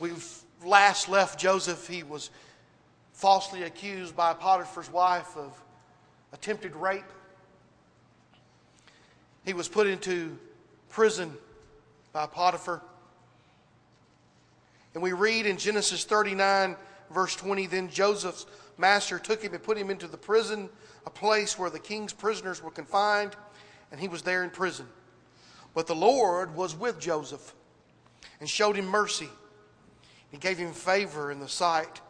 We've last left Joseph. He was falsely accused by Potiphar's wife of attempted rape. He was put into prison by Potiphar. And we read in Genesis 39, verse 20 Then Joseph's master took him and put him into the prison, a place where the king's prisoners were confined, and he was there in prison. But the Lord was with Joseph and showed him mercy. He gave him favor in the sight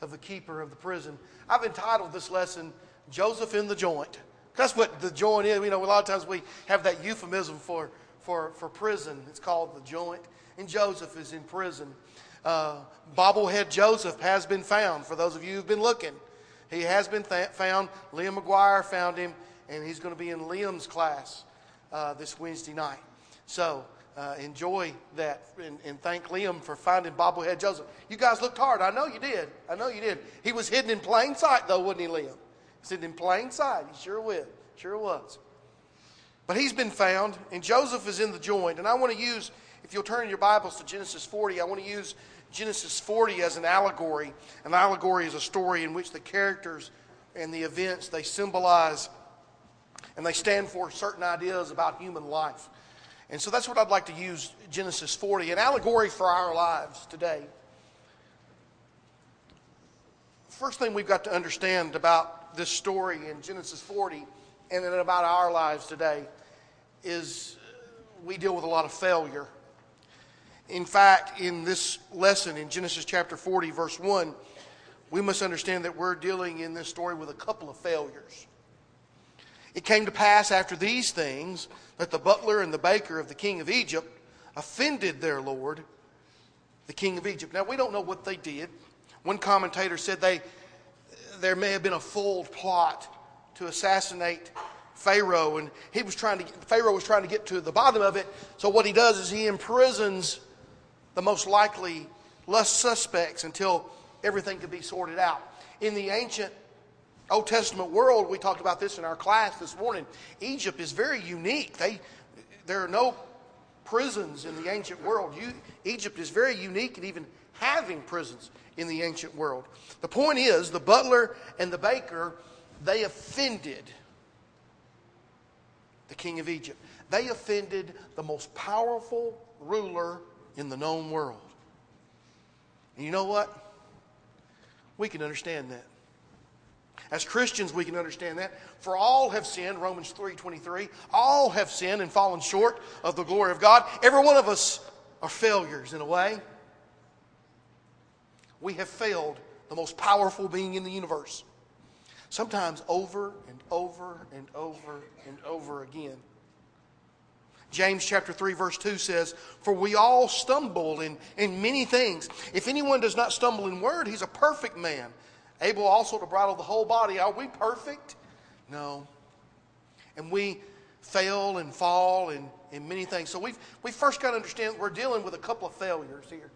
of the keeper of the prison. I've entitled this lesson, Joseph in the Joint. That's what the joint is. You know, a lot of times we have that euphemism for, for, for prison. It's called the joint. And Joseph is in prison. Uh, bobblehead Joseph has been found, for those of you who've been looking. He has been th- found. Liam McGuire found him, and he's going to be in Liam's class uh, this Wednesday night. So uh, enjoy that and, and, thank Liam for finding bobblehead Joseph. You guys looked hard. I know you did. I know you did. He was hidden in plain sight, though, wasn't he, Liam? He's hidden in plain sight. He sure was. Sure was. But he's been found, and Joseph is in the joint. And I want to use, if you'll turn your Bibles to Genesis 40, I want to use Genesis 40 as an allegory. An allegory is a story in which the characters and the events they symbolize and they stand for certain ideas about human life. And so that's what I'd like to use Genesis 40, an allegory for our lives today. First thing we've got to understand about this story in Genesis 40 and then about our lives today is we deal with a lot of failure. In fact, in this lesson in Genesis chapter 40, verse 1, we must understand that we're dealing in this story with a couple of failures. It came to pass after these things that the butler and the baker of the king of Egypt offended their lord, the king of Egypt. Now, we don't know what they did. One commentator said they, there may have been a full plot to assassinate Pharaoh, and he was trying to, Pharaoh was trying to get to the bottom of it. So, what he does is he imprisons the most likely less suspects until everything could be sorted out. In the ancient Old Testament world, we talked about this in our class this morning. Egypt is very unique. They, there are no prisons in the ancient world. You, Egypt is very unique in even having prisons in the ancient world. The point is, the butler and the baker, they offended the king of Egypt. They offended the most powerful ruler in the known world. And you know what? We can understand that. As Christians, we can understand that. For all have sinned, Romans 3.23, all have sinned and fallen short of the glory of God. Every one of us are failures in a way. We have failed the most powerful being in the universe. Sometimes over and over and over and over again. James chapter 3 verse 2 says, For we all stumble in, in many things. If anyone does not stumble in word, he's a perfect man, able also to bridle the whole body. Are we perfect? No. And we fail and fall in, in many things. So we've, we first got to understand we're dealing with a couple of failures here.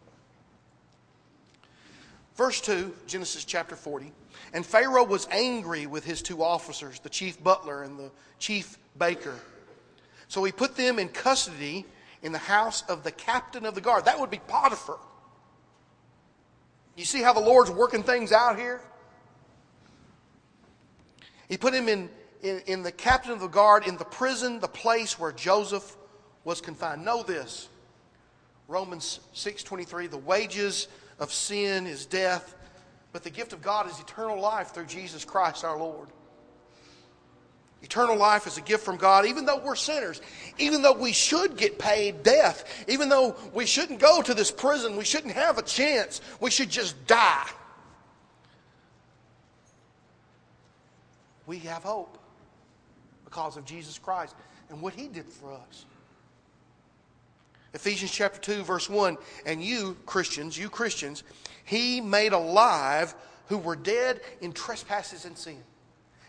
Verse 2, Genesis chapter 40. And Pharaoh was angry with his two officers, the chief butler and the chief baker. So he put them in custody in the house of the captain of the guard. That would be Potiphar. You see how the Lord's working things out here? He put him in, in, in the captain of the guard in the prison, the place where Joseph was confined. Know this. Romans 6:23 the wages of sin is death, but the gift of God is eternal life through Jesus Christ our Lord. Eternal life is a gift from God, even though we're sinners, even though we should get paid death, even though we shouldn't go to this prison, we shouldn't have a chance, we should just die. We have hope because of Jesus Christ and what he did for us. Ephesians chapter 2, verse 1 And you, Christians, you Christians, he made alive who were dead in trespasses and sin.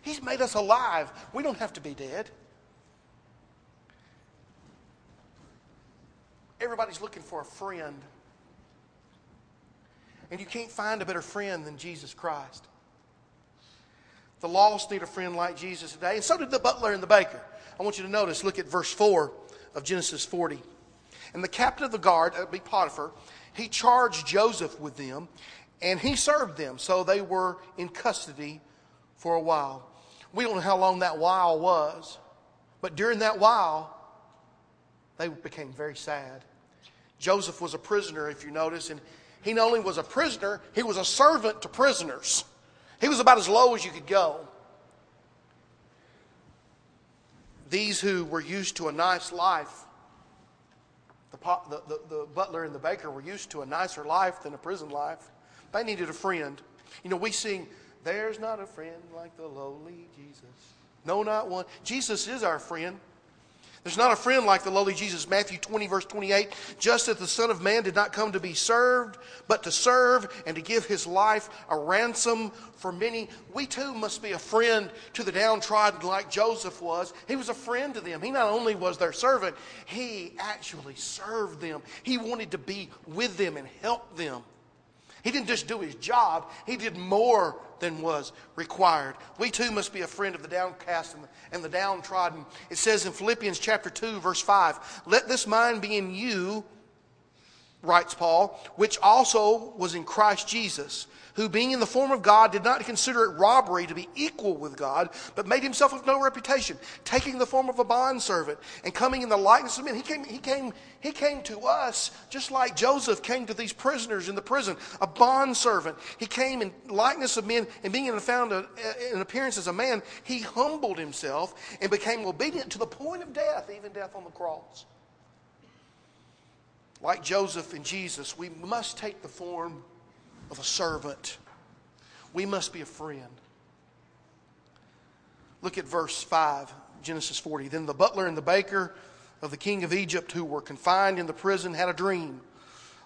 He's made us alive. We don't have to be dead. Everybody's looking for a friend. And you can't find a better friend than Jesus Christ. The lost need a friend like Jesus today, and so did the butler and the baker. I want you to notice, look at verse 4 of Genesis 40. And the captain of the guard, that would be Potiphar, he charged Joseph with them, and he served them. So they were in custody for a while. We don't know how long that while was, but during that while, they became very sad. Joseph was a prisoner, if you notice, and he not only was a prisoner, he was a servant to prisoners. He was about as low as you could go. These who were used to a nice life, the, the, the, the, butler and the baker were used to a nicer life than a prison life. They needed a friend. You know, we sing, There's not a friend like the lowly Jesus. No, not one. Jesus is our friend. There's not a friend like the lowly Jesus. Matthew 20, verse 28. Just as the Son of Man did not come to be served, but to serve and to give his life a ransom for many. We too must be a friend to the downtrodden like Joseph was. He was a friend to them. He not only was their servant, he actually served them. He wanted to be with them and help them. He didn't just do his job, he did more than was required. We too must be a friend of the downcast and the, and the downtrodden. It says in Philippians chapter 2, verse 5, Let this mind be in you, writes Paul, which also was in Christ Jesus who, being in the form of God, did not consider it robbery to be equal with God, but made himself of no reputation, taking the form of a bondservant and coming in the likeness of men. He came, he, came, he came to us just like Joseph came to these prisoners in the prison, a bondservant. He came in likeness of men, and being in found uh, a, an appearance as a man, he humbled himself and became obedient to the point of death, even death on the cross. Like Joseph and Jesus, we must take the form of a servant. We must be a friend. Look at verse 5, Genesis 40. Then the butler and the baker of the king of Egypt, who were confined in the prison, had a dream.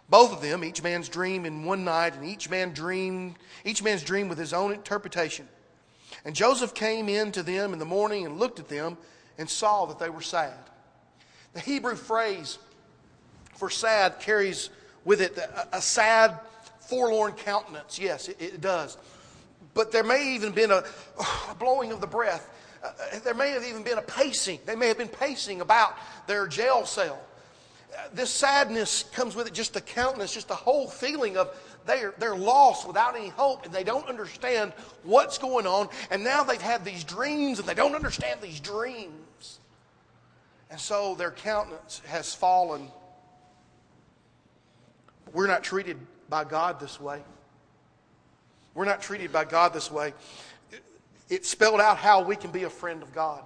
Both of them, each man's dream in one night, and each man dreamed, each man's dream with his own interpretation. And Joseph came in to them in the morning and looked at them and saw that they were sad. The Hebrew phrase for sad carries with it a, sad forlorn countenance. Yes, it, it does. But there may even been a, a blowing of the breath. Uh, there may have even been a pacing. They may have been pacing about their jail cell. Uh, this sadness comes with it, just the countenance, just the whole feeling of they're, they're lost without any hope and they don't understand what's going on. And now they've had these dreams and they don't understand these dreams. And so their countenance has fallen. We're not treated by God this way. We're not treated by God this way. It spelled out how we can be a friend of God.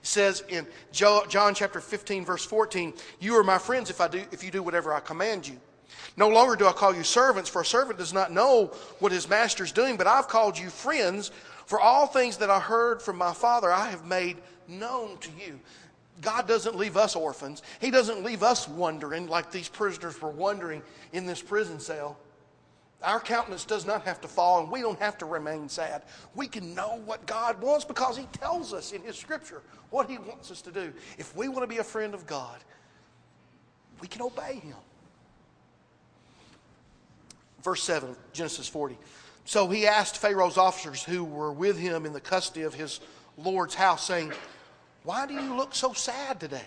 It says in John chapter 15, verse 14, You are my friends if, I do, if you do whatever I command you. No longer do I call you servants, for a servant does not know what his master is doing, but I've called you friends, for all things that I heard from my Father I have made known to you. God doesn't leave us orphans. He doesn't leave us wondering like these prisoners were wondering in this prison cell. Our countenance does not have to fall, and we don't have to remain sad. We can know what God wants because He tells us in His Scripture what He wants us to do. If we want to be a friend of God, we can obey Him. Verse 7, Genesis 40. So he asked Pharaoh's officers who were with him in the custody of his Lord's house, saying, why do you look so sad today?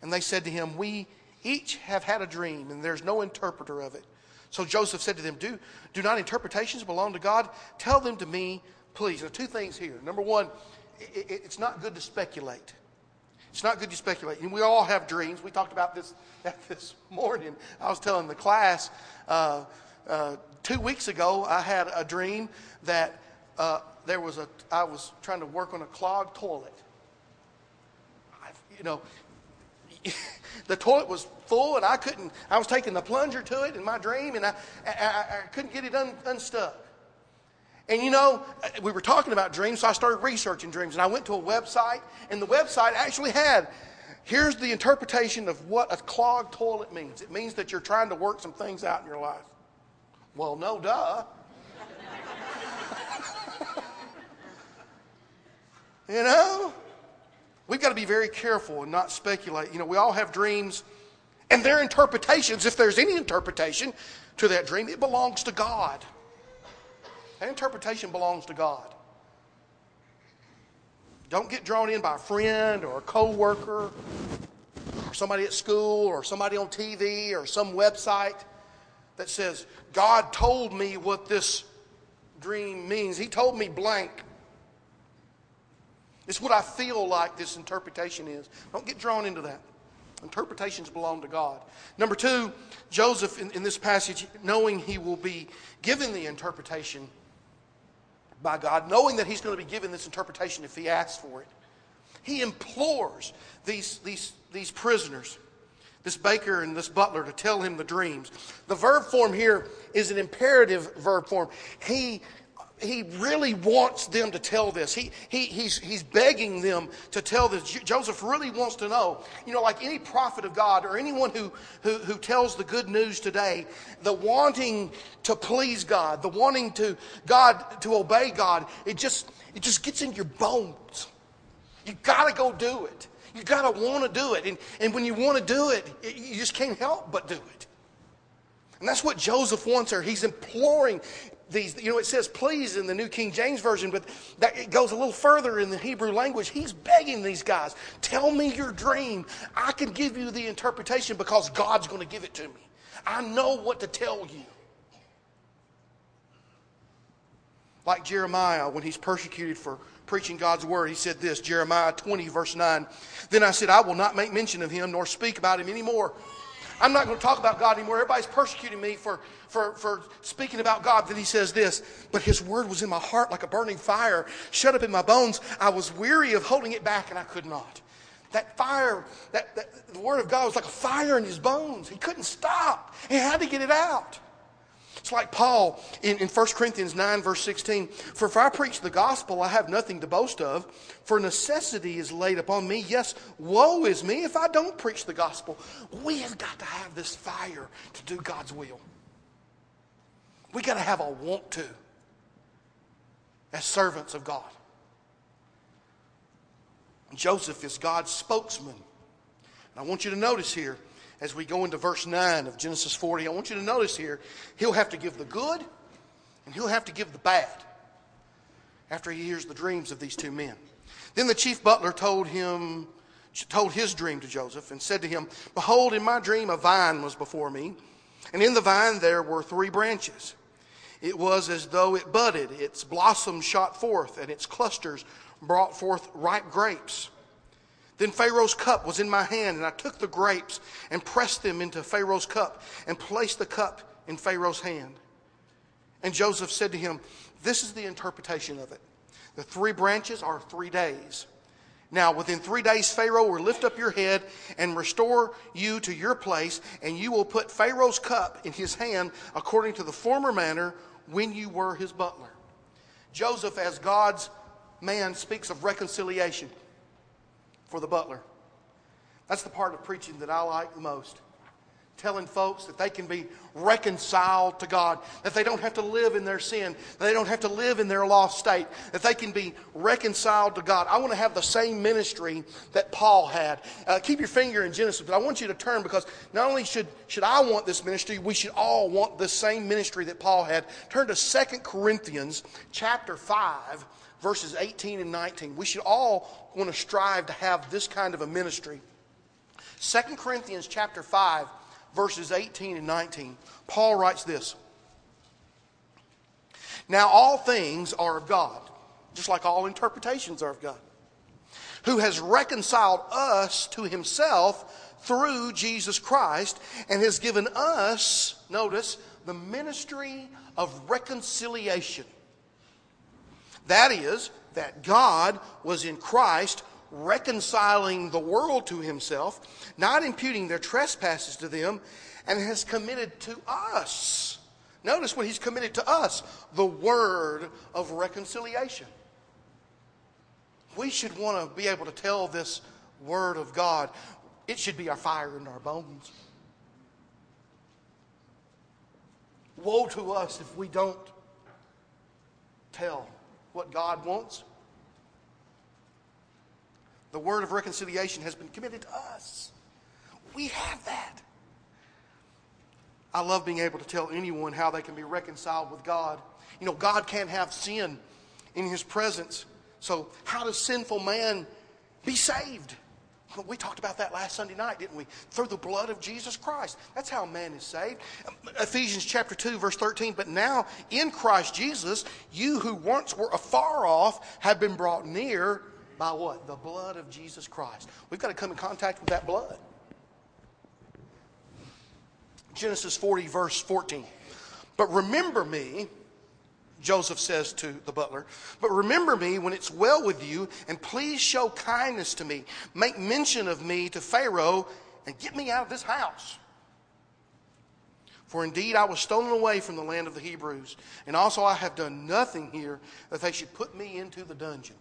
And they said to him, We each have had a dream, and there's no interpreter of it. So Joseph said to them, Do, do not interpretations belong to God? Tell them to me, please. There are two things here. Number one, it, it, it's not good to speculate. It's not good to speculate. And we all have dreams. We talked about this this morning. I was telling the class uh, uh, two weeks ago, I had a dream that uh, there was a, I was trying to work on a clogged toilet you know, the toilet was full and I couldn't, I was taking the plunger to it in my dream and I, I, I couldn't get it un, unstuck. And you know, we were talking about dreams, so I started researching dreams. And I went to a website, and the website actually had here's the interpretation of what a clogged toilet means it means that you're trying to work some things out in your life. Well, no, duh. you know? We've got to be very careful and not speculate. You know, we all have dreams and their interpretations, if there's any interpretation to that dream, it belongs to God. That interpretation belongs to God. Don't get drawn in by a friend or a coworker or somebody at school or somebody on TV or some website that says, God told me what this dream means. He told me blank. It's what I feel like this interpretation is. Don't get drawn into that. Interpretations belong to God. Number two, Joseph in, in, this passage, knowing he will be given the interpretation by God, knowing that he's going to be given this interpretation if he asks for it, he implores these, these, these prisoners, this baker and this butler, to tell him the dreams. The verb form here is an imperative verb form. He he really wants them to tell this. He, he, he's, he's begging them to tell this. Joseph really wants to know. You know, like any prophet of God or anyone who, who, who tells the good news today, the wanting to please God, the wanting to God to obey God, it just, it just gets in your bones. You got to go do it. You got to want to do it. And, and when you want to do it, it, you just can't help but do it. And that's what Joseph wants her. He's imploring these, you know, it says please in the New King James Version, but that, it goes a little further in the Hebrew language. He's begging these guys, tell me your dream. I can give you the interpretation because God's going to give it to me. I know what to tell you. Like Jeremiah, when he's persecuted for preaching God's word, he said this Jeremiah 20, verse 9. Then I said, I will not make mention of him nor speak about him anymore. I'm not going to talk about God anymore. Everybody's persecuting me for, for, for speaking about God. Then he says this, but his word was in my heart like a burning fire, shut up in my bones. I was weary of holding it back and I could not. That fire, that, that the word of God was like a fire in his bones. He couldn't stop. He had to get it out. It's like Paul in, in 1 Corinthians 9, verse 16. For if I preach the gospel, I have nothing to boast of, for necessity is laid upon me. Yes, woe is me if I don't preach the gospel. We have got to have this fire to do God's will. We got to have a want to as servants of God. Joseph is God's spokesman. And I want you to notice here as we go into verse 9 of Genesis 40, I want you to notice here, he'll have to give the good and he'll have to give the bad after he hears the dreams of these two men. Then the chief butler told him, told his dream to Joseph and said to him, Behold, in my dream a vine was before me, and in the vine there were three branches. It was as though it budded, its blossoms shot forth, and its clusters brought forth ripe grapes. Then Pharaoh's cup was in my hand, and I took the grapes and pressed them into Pharaoh's cup and placed the cup in Pharaoh's hand. And Joseph said to him, This is the interpretation of it. The three branches are three days. Now, within three days, Pharaoh will lift up your head and restore you to your place, and you will put Pharaoh's cup in his hand according to the former manner when you were his butler. Joseph, as God's man, speaks of reconciliation for the butler. That's the part of preaching that I like the most. Telling folks that they can be reconciled to God, that they don't have to live in their sin, that they don't have to live in their lost state, that they can be reconciled to God. I want to have the same ministry that Paul had. Uh, keep your finger in Genesis, but I want you to turn because not only should, should I want this ministry, we should all want the same ministry that Paul had. Turn to Second Corinthians chapter 5 verses 18 and 19. We should all want to strive to have this kind of a ministry. 2 Corinthians chapter 5, verses 18 and 19. Paul writes this. Now all things are of God, just like all interpretations are of God, who has reconciled us to himself through Jesus Christ and has given us, notice, the ministry of reconciliation. That is, that God was in Christ reconciling the world to himself, not imputing their trespasses to them, and has committed to us. Notice what he's committed to us the word of reconciliation. We should want to be able to tell this word of God. It should be our fire in our bones. Woe to us if we don't tell what God wants. The word of reconciliation has been committed to us. We have that. I love being able to tell anyone how they can be reconciled with God. You know, God can't have sin in his presence. So, how does sinful man be saved? We talked about that last Sunday night, didn't we? Through the blood of Jesus Christ. That's how man is saved. Ephesians chapter 2, verse 13. But now in Christ Jesus, you who once were afar off have been brought near by what? The blood of Jesus Christ. We've got to come in contact with that blood. Genesis 40, verse 14. But remember me Joseph says to the butler, But remember me when it's well with you, and please show kindness to me. Make mention of me to Pharaoh, and get me out of this house. For indeed I was stolen away from the land of the Hebrews, and also I have done nothing here that they should put me into the dungeon.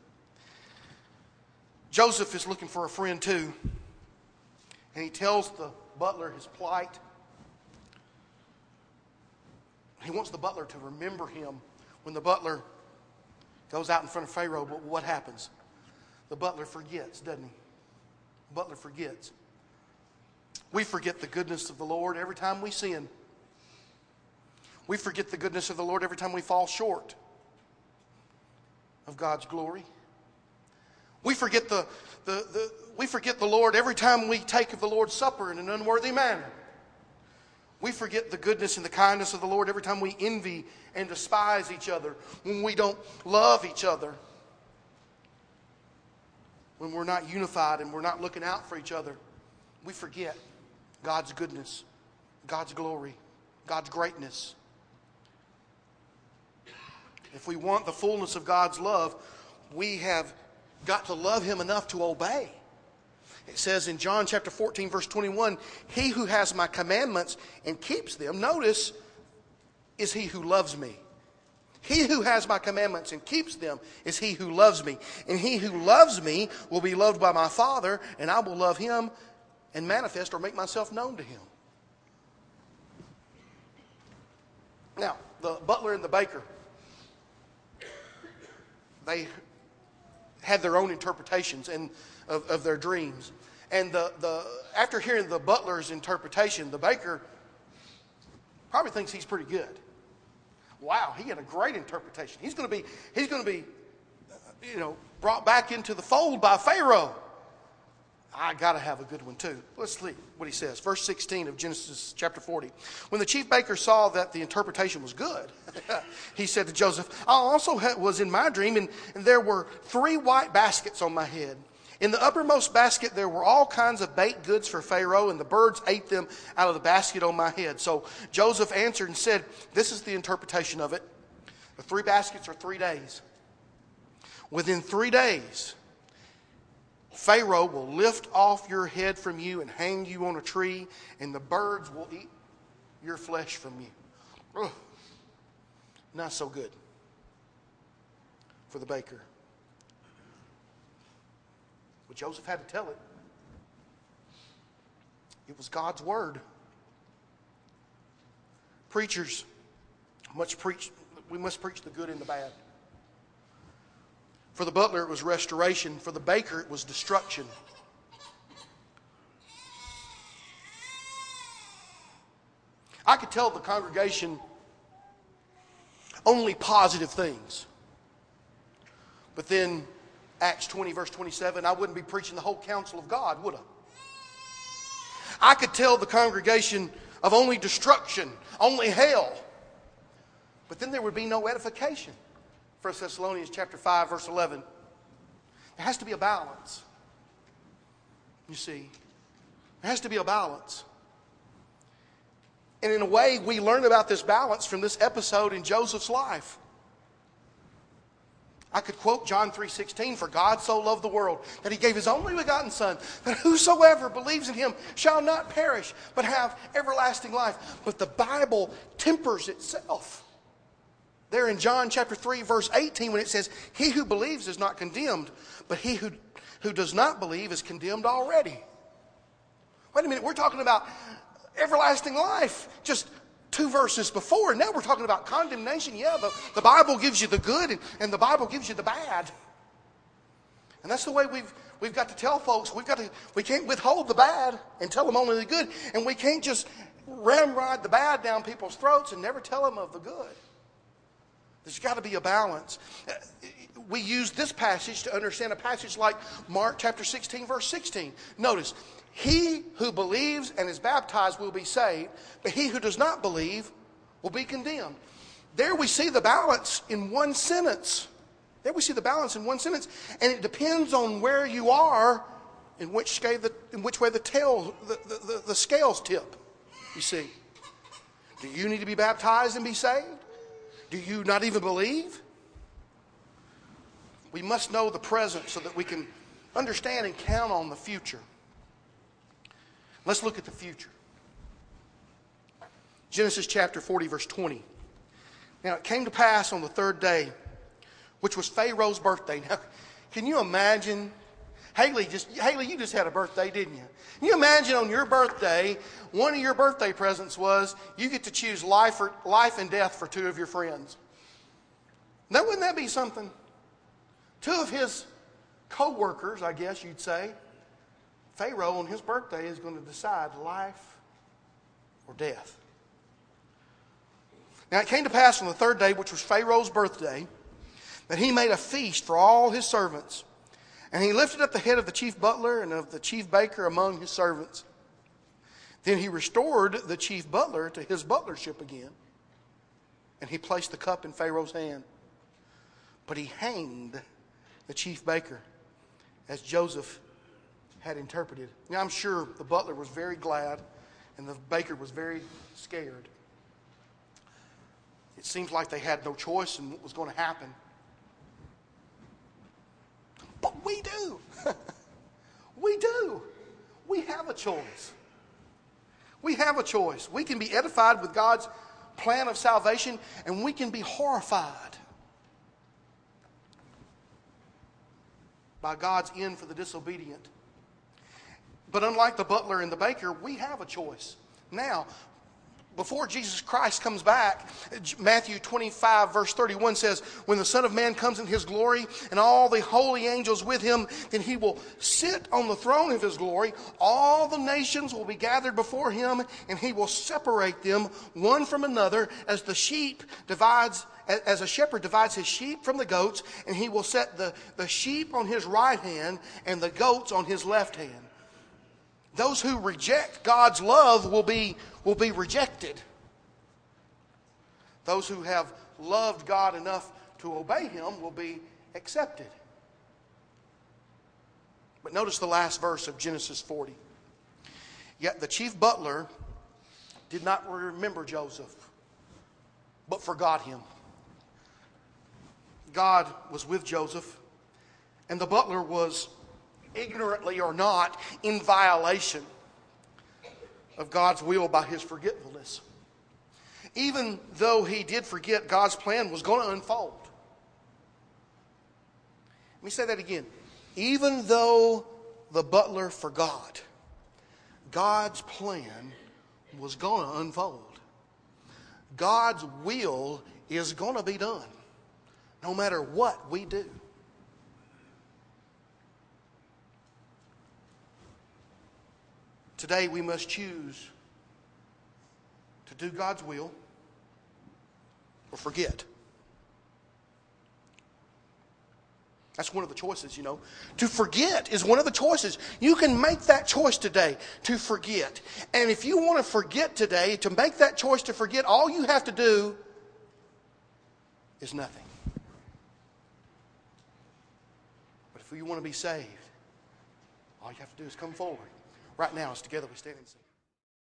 Joseph is looking for a friend too, and he tells the butler his plight. He wants the butler to remember him when the butler goes out in front of Pharaoh, what happens? The butler forgets, doesn't he? The butler forgets. We forget the goodness of the Lord every time we sin. We forget the goodness of the Lord every time we fall short of God's glory. We forget the, the, the, we forget the Lord every time we take of the Lord's Supper in an unworthy manner. We forget the goodness and the kindness of the Lord every time we envy and despise each other, when we don't love each other, when we're not unified and we're not looking out for each other. We forget God's goodness, God's glory, God's greatness. If we want the fullness of God's love, we have got to love Him enough to obey. It says in John chapter 14, verse 21, He who has my commandments and keeps them, notice, is he who loves me. He who has my commandments and keeps them is he who loves me. And he who loves me will be loved by my Father, and I will love him and manifest or make myself known to him. Now, the butler and the baker, they had their own interpretations and of, of their dreams. And the, the, after hearing the butler's interpretation, the baker probably thinks he's pretty good. Wow, he had a great interpretation. He's going to be, he's going to be, you know, brought back into the fold by Pharaoh. I got to have a good one too. Let's see what he says. Verse 16 of Genesis chapter 40. When the chief baker saw that the interpretation was good, he said to Joseph, I also was in my dream, and, and there were three white baskets on my head. In the uppermost basket, there were all kinds of baked goods for Pharaoh, and the birds ate them out of the basket on my head. So Joseph answered and said, This is the interpretation of it. The three baskets are three days. Within three days, Pharaoh will lift off your head from you and hang you on a tree, and the birds will eat your flesh from you. Ugh. Not so good for the baker. But Joseph had to tell it. It was God's word. Preachers must preach, we must preach the good and the bad. For the butler, it was restoration. For the baker, it was destruction. I could tell the congregation only positive things. But then Acts 20, verse 27, I wouldn't be preaching the whole counsel of God, would I? I could tell the congregation of only destruction, only hell. But then there would be no edification. 1 Thessalonians chapter 5, verse 11. There has to be a balance. You see, there has to be a balance. And in a way, we learn about this balance from this episode in Joseph's life. I could quote John 3:16 for God so loved the world that he gave his only begotten son that whosoever believes in him shall not perish but have everlasting life. But the Bible tempers itself. There in John chapter 3 verse 18 when it says he who believes is not condemned but he who who does not believe is condemned already. Wait a minute we're talking about everlasting life. Just two verses before. And now we're talking about condemnation. Yeah, the, the Bible gives you the good and, and the Bible gives you the bad. And that's the way we've, we've got to tell folks. We've got to, we can't withhold the bad and tell them only the good. And we can't just ramrod the bad down people's throats and never tell them of the good. There's got to be a balance. We use this passage to understand a passage like Mark chapter 16, verse 16. Notice, he who believes and is baptized will be saved, but he who does not believe will be condemned. There we see the balance in one sentence. There we see the balance in one sentence. And it depends on where you are in which, the, in which way the, tail, the, the, the scales tip, you see. Do you need to be baptized and be saved? Do you not even believe? We must know the present so that we can understand and count on the future. Let's look at the future. Genesis chapter 40, verse 20. Now it came to pass on the third day, which was Pharaoh's birthday. Now, can you imagine? Haley just Haley, you just had a birthday, didn't you? Can you imagine on your birthday, one of your birthday presents was you get to choose life or life and death for two of your friends. Now wouldn't that be something? Two of his co-workers, I guess you'd say, Pharaoh on his birthday is going to decide life or death. Now it came to pass on the third day, which was Pharaoh's birthday, that he made a feast for all his servants. And he lifted up the head of the chief butler and of the chief baker among his servants. Then he restored the chief butler to his butlership again. And he placed the cup in Pharaoh's hand. But he hanged the chief baker as Joseph had interpreted. Now, I'm sure the butler was very glad and the baker was very scared. It seems like they had no choice in what was going to happen. But we do. we do. We have a choice. We have a choice. We can be edified with God's plan of salvation, and we can be horrified by God's end for the disobedient. But unlike the butler and the baker, we have a choice. Now, before Jesus Christ comes back, Matthew 25, verse 31 says, When the Son of Man comes in his glory and all the holy angels with him, then he will sit on the throne of his glory. All the nations will be gathered before him, and he will separate them one from another as the sheep divides. As a shepherd divides his sheep from the goats, and he will set the, the sheep on his right hand and the goats on his left hand. Those who reject God's love will be, will be rejected. Those who have loved God enough to obey Him will be accepted. But notice the last verse of Genesis 40. Yet the chief butler did not remember Joseph, but forgot him. God was with Joseph, and the butler was ignorantly or not, in violation of God's will by his forgetfulness. Even though he did forget, God's plan was going to unfold. Let me say that again. Even though the butler forgot, God's plan was going to unfold. God's will is going to be done, no matter what we do. Today we must choose to do God's will or forget. That's one of the choices, you know. To forget is one of the choices. You can make that choice today to forget. And if you want to forget today, to make that choice to forget, all you have to do is nothing. But if you want to be saved, all you have to do is come forward. Right now, as together we stand and sing.